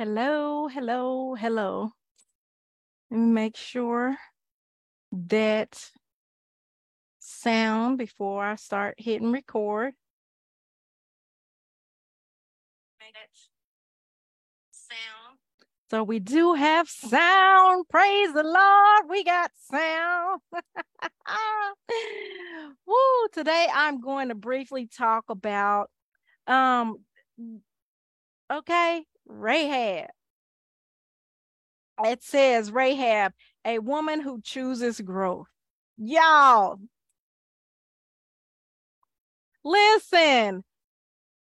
Hello, hello, hello. Let me make sure that sound before I start hitting record. Sound. So we do have sound. Praise the Lord. We got sound. Woo, today I'm going to briefly talk about um okay, Rahab. It says Rahab, a woman who chooses growth. Y'all, listen,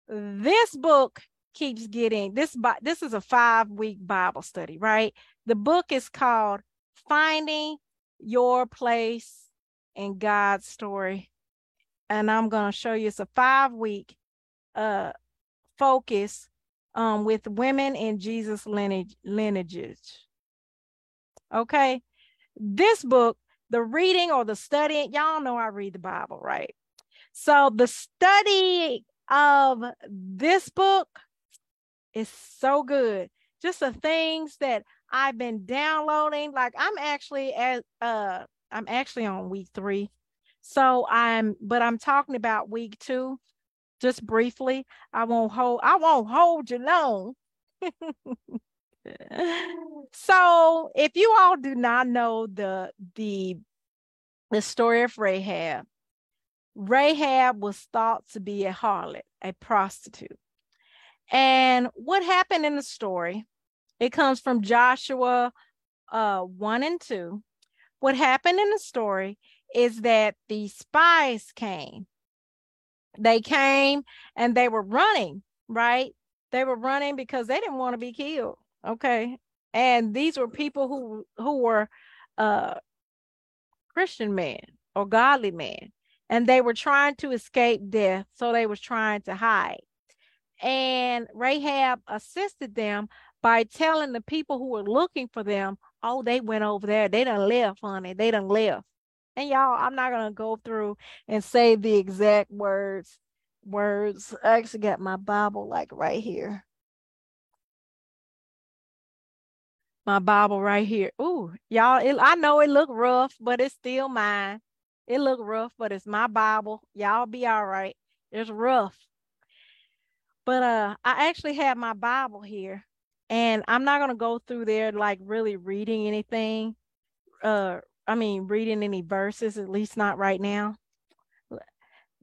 this book keeps getting this this is a 5 week Bible study, right? The book is called Finding Your Place in God's Story. And I'm going to show you it's a 5 week uh focus um, with women in Jesus lineage, lineages. Okay. This book, the reading or the studying, y'all know I read the Bible, right? So the study of this book is so good. Just the things that I've been downloading. Like I'm actually at uh I'm actually on week three. So I'm but I'm talking about week two just briefly. I won't hold I won't hold you long. so if you all do not know the the the story of Rahab, Rahab was thought to be a harlot, a prostitute. And what happened in the story, it comes from Joshua uh, 1 and 2. What happened in the story is that the spies came they came and they were running, right? They were running because they didn't want to be killed. Okay. And these were people who who were uh Christian men or godly men. And they were trying to escape death. So they was trying to hide. And Rahab assisted them by telling the people who were looking for them, oh, they went over there. They done left, honey. They done left. And y'all, I'm not gonna go through and say the exact words. Words. I actually got my Bible like right here. My Bible right here. Ooh, y'all, it, I know it look rough, but it's still mine. It look rough, but it's my Bible. Y'all be all right. It's rough. But uh I actually have my Bible here and I'm not gonna go through there like really reading anything uh I mean, reading any verses, at least not right now.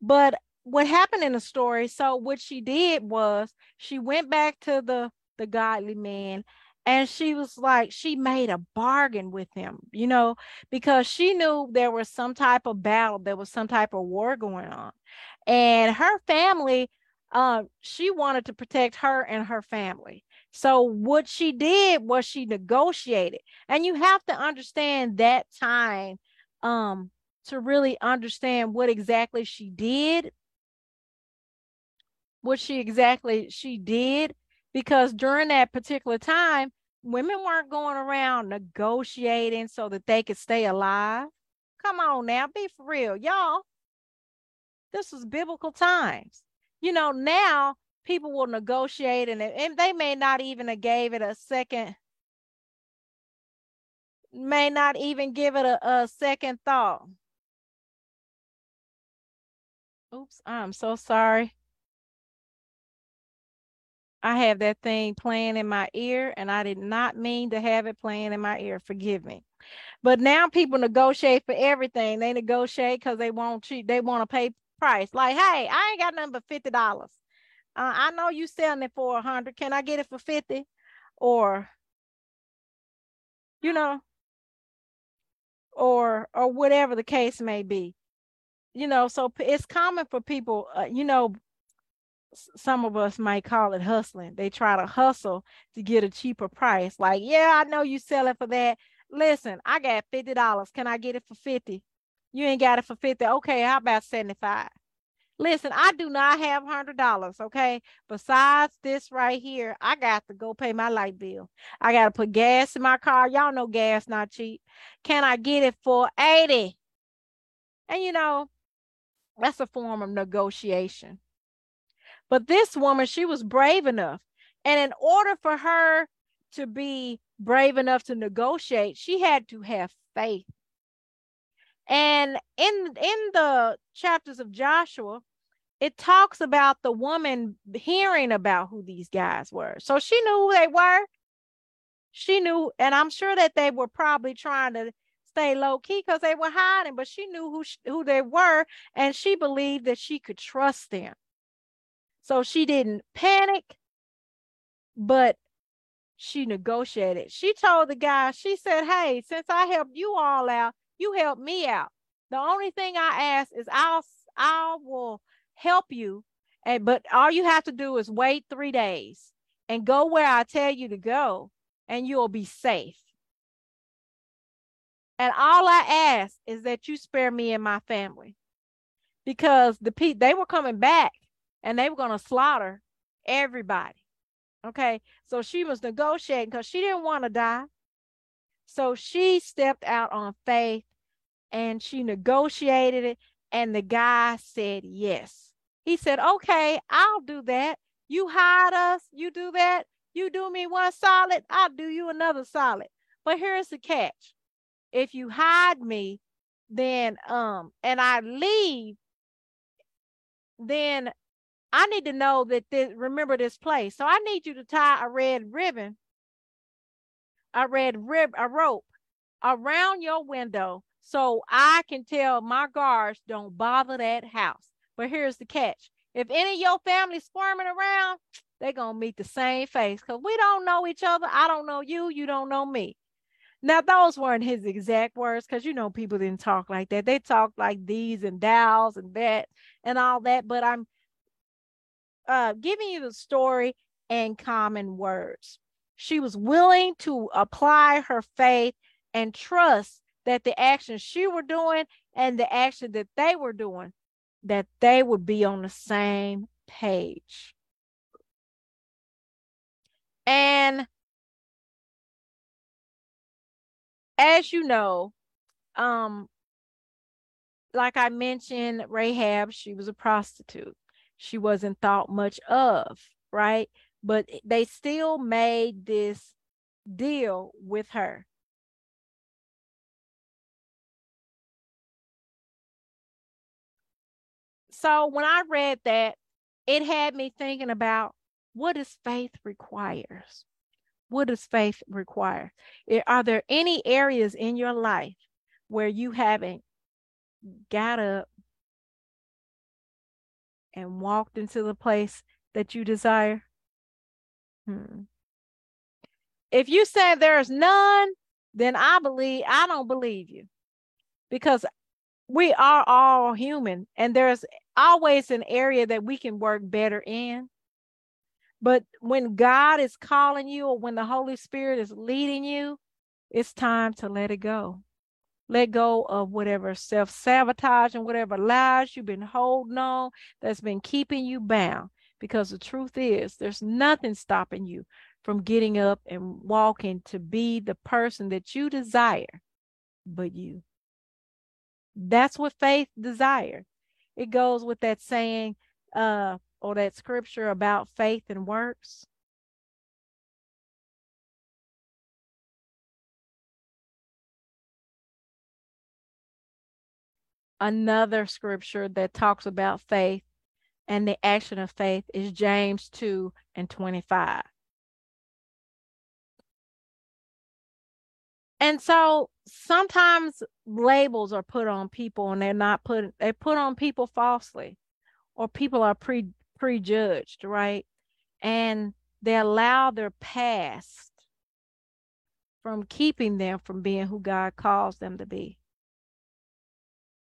But what happened in the story, so what she did was she went back to the the godly man and she was like she made a bargain with him you know because she knew there was some type of battle there was some type of war going on and her family uh, she wanted to protect her and her family so what she did was she negotiated. And you have to understand that time um to really understand what exactly she did. What she exactly she did because during that particular time women weren't going around negotiating so that they could stay alive. Come on now, be for real, y'all. This was biblical times. You know, now people will negotiate and, and they may not even have gave it a second may not even give it a, a second thought. Oops i'm so sorry. I have that thing playing in my ear and i did not mean to have it playing in my ear forgive me. But now people negotiate for everything. They negotiate because they want cheap they want to pay price. Like hey i ain't got nothing but fifty dollars uh, I know you selling it for a hundred. Can I get it for 50? Or, you know, or or whatever the case may be. You know, so it's common for people, uh, you know, some of us might call it hustling. They try to hustle to get a cheaper price. Like, yeah, I know you sell it for that. Listen, I got $50. Can I get it for 50? You ain't got it for 50. Okay, how about 75? Listen, I do not have hundred dollars, okay? Besides this right here, I got to go pay my light bill. I got to put gas in my car. Y'all know gas not cheap. Can I get it for 80? And you know, that's a form of negotiation. But this woman, she was brave enough. And in order for her to be brave enough to negotiate, she had to have faith. And in in the chapters of Joshua, it talks about the woman hearing about who these guys were. So she knew who they were. She knew, and I'm sure that they were probably trying to stay low key because they were hiding, but she knew who, who they were and she believed that she could trust them. So she didn't panic, but she negotiated. She told the guy, she said, Hey, since I helped you all out, you helped me out. The only thing I ask is I'll I will help you. And but all you have to do is wait three days and go where I tell you to go, and you'll be safe. And all I ask is that you spare me and my family. Because the pe- they were coming back and they were going to slaughter everybody. Okay. So she was negotiating because she didn't want to die. So she stepped out on faith and she negotiated it. And the guy said yes. He said, Okay, I'll do that. You hide us, you do that. You do me one solid, I'll do you another solid. But here's the catch if you hide me, then um, and I leave, then I need to know that this, remember this place. So I need you to tie a red ribbon, a red rib, a rope around your window so I can tell my guards don't bother that house. But here's the catch. If any of your family squirming around, they're going to meet the same face because we don't know each other. I don't know you. You don't know me. Now, those weren't his exact words because you know people didn't talk like that. They talked like these and thous and that and all that. But I'm uh, giving you the story and common words. She was willing to apply her faith and trust that the action she were doing and the action that they were doing, that they would be on the same page. And as you know, um, like I mentioned, Rahab, she was a prostitute she wasn't thought much of, right? But they still made this deal with her. So when I read that, it had me thinking about what does faith requires? What does faith require? Are there any areas in your life where you haven't got up and walked into the place that you desire? Hmm. If you say there's none, then I believe I don't believe you. Because we are all human and there's always an area that we can work better in. But when God is calling you or when the Holy Spirit is leading you, it's time to let it go. Let go of whatever self sabotage and whatever lies you've been holding on that's been keeping you bound. Because the truth is, there's nothing stopping you from getting up and walking to be the person that you desire, but you. That's what faith desires. It goes with that saying uh, or that scripture about faith and works. another scripture that talks about faith and the action of faith is James 2 and 25. And so sometimes labels are put on people and they're not put they put on people falsely or people are pre prejudged, right? And they allow their past from keeping them from being who God calls them to be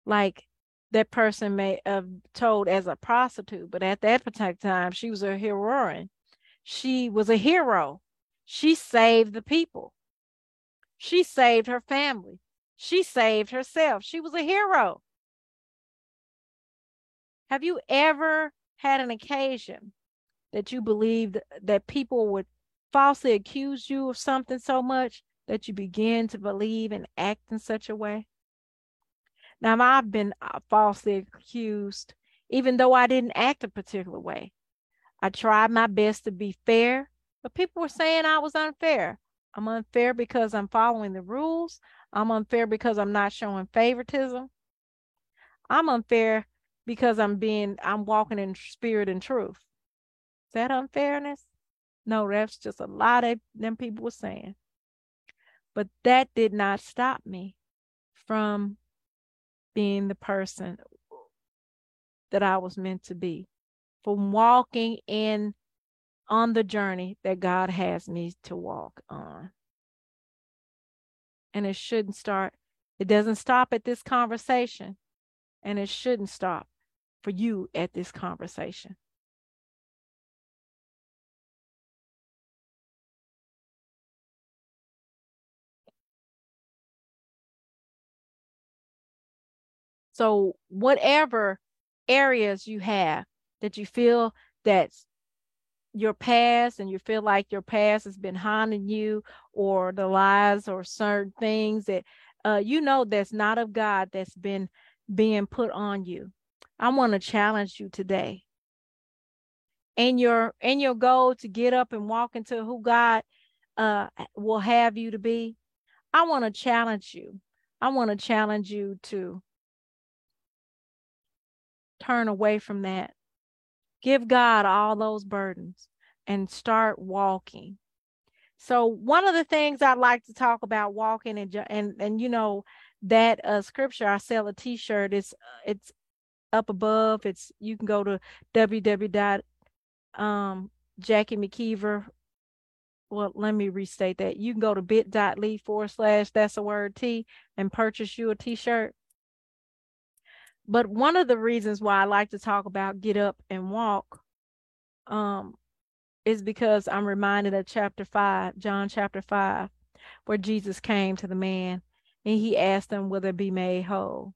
like that person may have told as a prostitute, but at that particular time, she was a heroine. She was a hero. She saved the people. She saved her family. She saved herself. She was a hero. Have you ever had an occasion that you believed that people would falsely accuse you of something so much that you begin to believe and act in such a way? Now, I've been uh, falsely accused, even though I didn't act a particular way. I tried my best to be fair. But people were saying I was unfair. I'm unfair because I'm following the rules. I'm unfair because I'm not showing favoritism. I'm unfair because I'm being I'm walking in spirit and truth. Is that unfairness? No, that's just a lot of them people were saying. But that did not stop me from being the person that I was meant to be, from walking in on the journey that God has me to walk on. And it shouldn't start, it doesn't stop at this conversation, and it shouldn't stop for you at this conversation. So, whatever areas you have that you feel that's your past and you feel like your past has been haunting you or the lies or certain things that uh, you know that's not of God that's been being put on you. I want to challenge you today. In your in your goal to get up and walk into who God uh, will have you to be, I want to challenge you. I want to challenge you to turn away from that. Give God all those burdens and start walking. So one of the things I'd like to talk about walking and and and you know that uh scripture I sell a t-shirt it's it's up above it's you can go to www um Jackie McKeever. Well let me restate that. You can go to bit.ly forward slash that's a word T and purchase you a t-shirt but one of the reasons why I like to talk about get up and walk um, is because I'm reminded of chapter 5, John chapter 5, where Jesus came to the man and he asked him, Will it be made whole?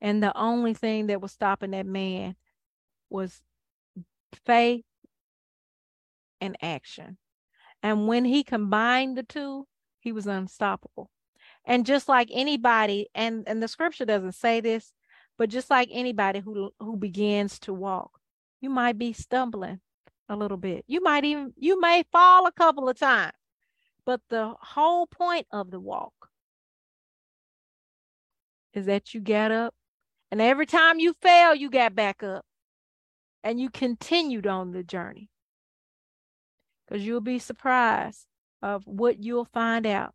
And the only thing that was stopping that man was faith and action. And when he combined the two, he was unstoppable. And just like anybody, and, and the scripture doesn't say this, but just like anybody who who begins to walk, you might be stumbling a little bit. You might even you may fall a couple of times. But the whole point of the walk is that you get up and every time you fail, you got back up and you continued on the journey. Because you'll be surprised of what you'll find out.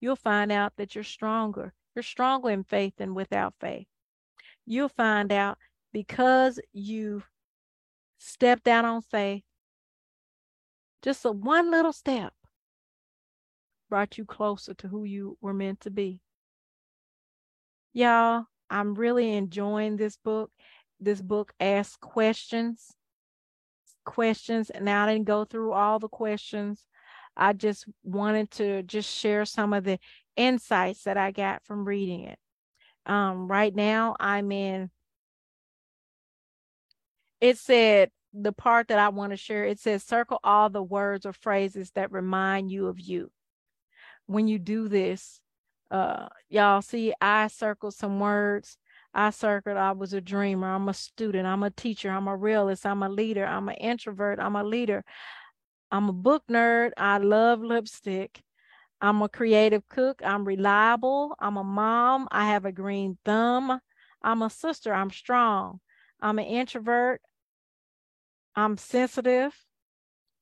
You'll find out that you're stronger. You're stronger in faith than without faith you'll find out because you stepped out on faith, just a one little step brought you closer to who you were meant to be. Y'all, I'm really enjoying this book. This book asks questions, questions, and I didn't go through all the questions. I just wanted to just share some of the insights that I got from reading it. Um, right now, I'm in. It said the part that I want to share. It says circle all the words or phrases that remind you of you. When you do this, uh, y'all see, I circled some words. I circled I was a dreamer. I'm a student. I'm a teacher. I'm a realist. I'm a leader. I'm an introvert. I'm a leader. I'm a book nerd. I love lipstick. I'm a creative cook. I'm reliable. I'm a mom. I have a green thumb. I'm a sister. I'm strong. I'm an introvert. I'm sensitive.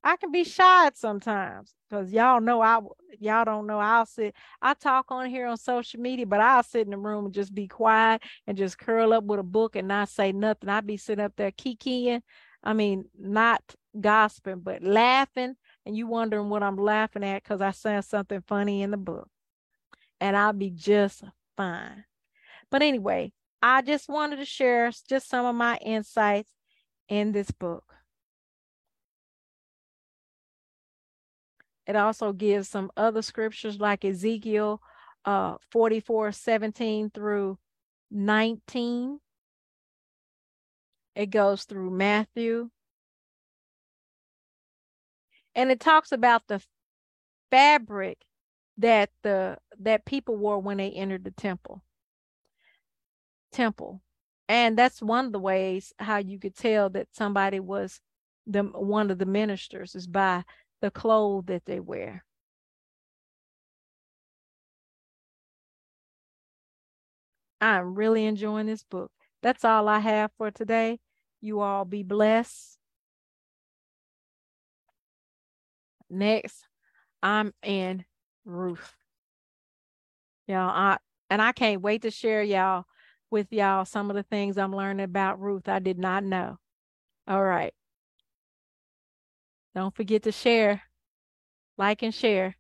I can be shy sometimes because y'all know I y'all don't know I'll sit I talk on here on social media, but I'll sit in the room and just be quiet and just curl up with a book and not say nothing. I'd be sitting up there kikiing. I mean, not gossiping, but laughing and you wondering what I'm laughing at because I said something funny in the book. And I'll be just fine. But anyway, I just wanted to share just some of my insights in this book. It also gives some other scriptures like Ezekiel uh, 44 17 through 19. It goes through Matthew and it talks about the fabric that the that people wore when they entered the temple temple and that's one of the ways how you could tell that somebody was the one of the ministers is by the clothes that they wear. I'm really enjoying this book. That's all I have for today. You all be blessed. Next, I'm in Ruth. Y'all, I and I can't wait to share y'all with y'all some of the things I'm learning about Ruth I did not know. All right. Don't forget to share, like and share.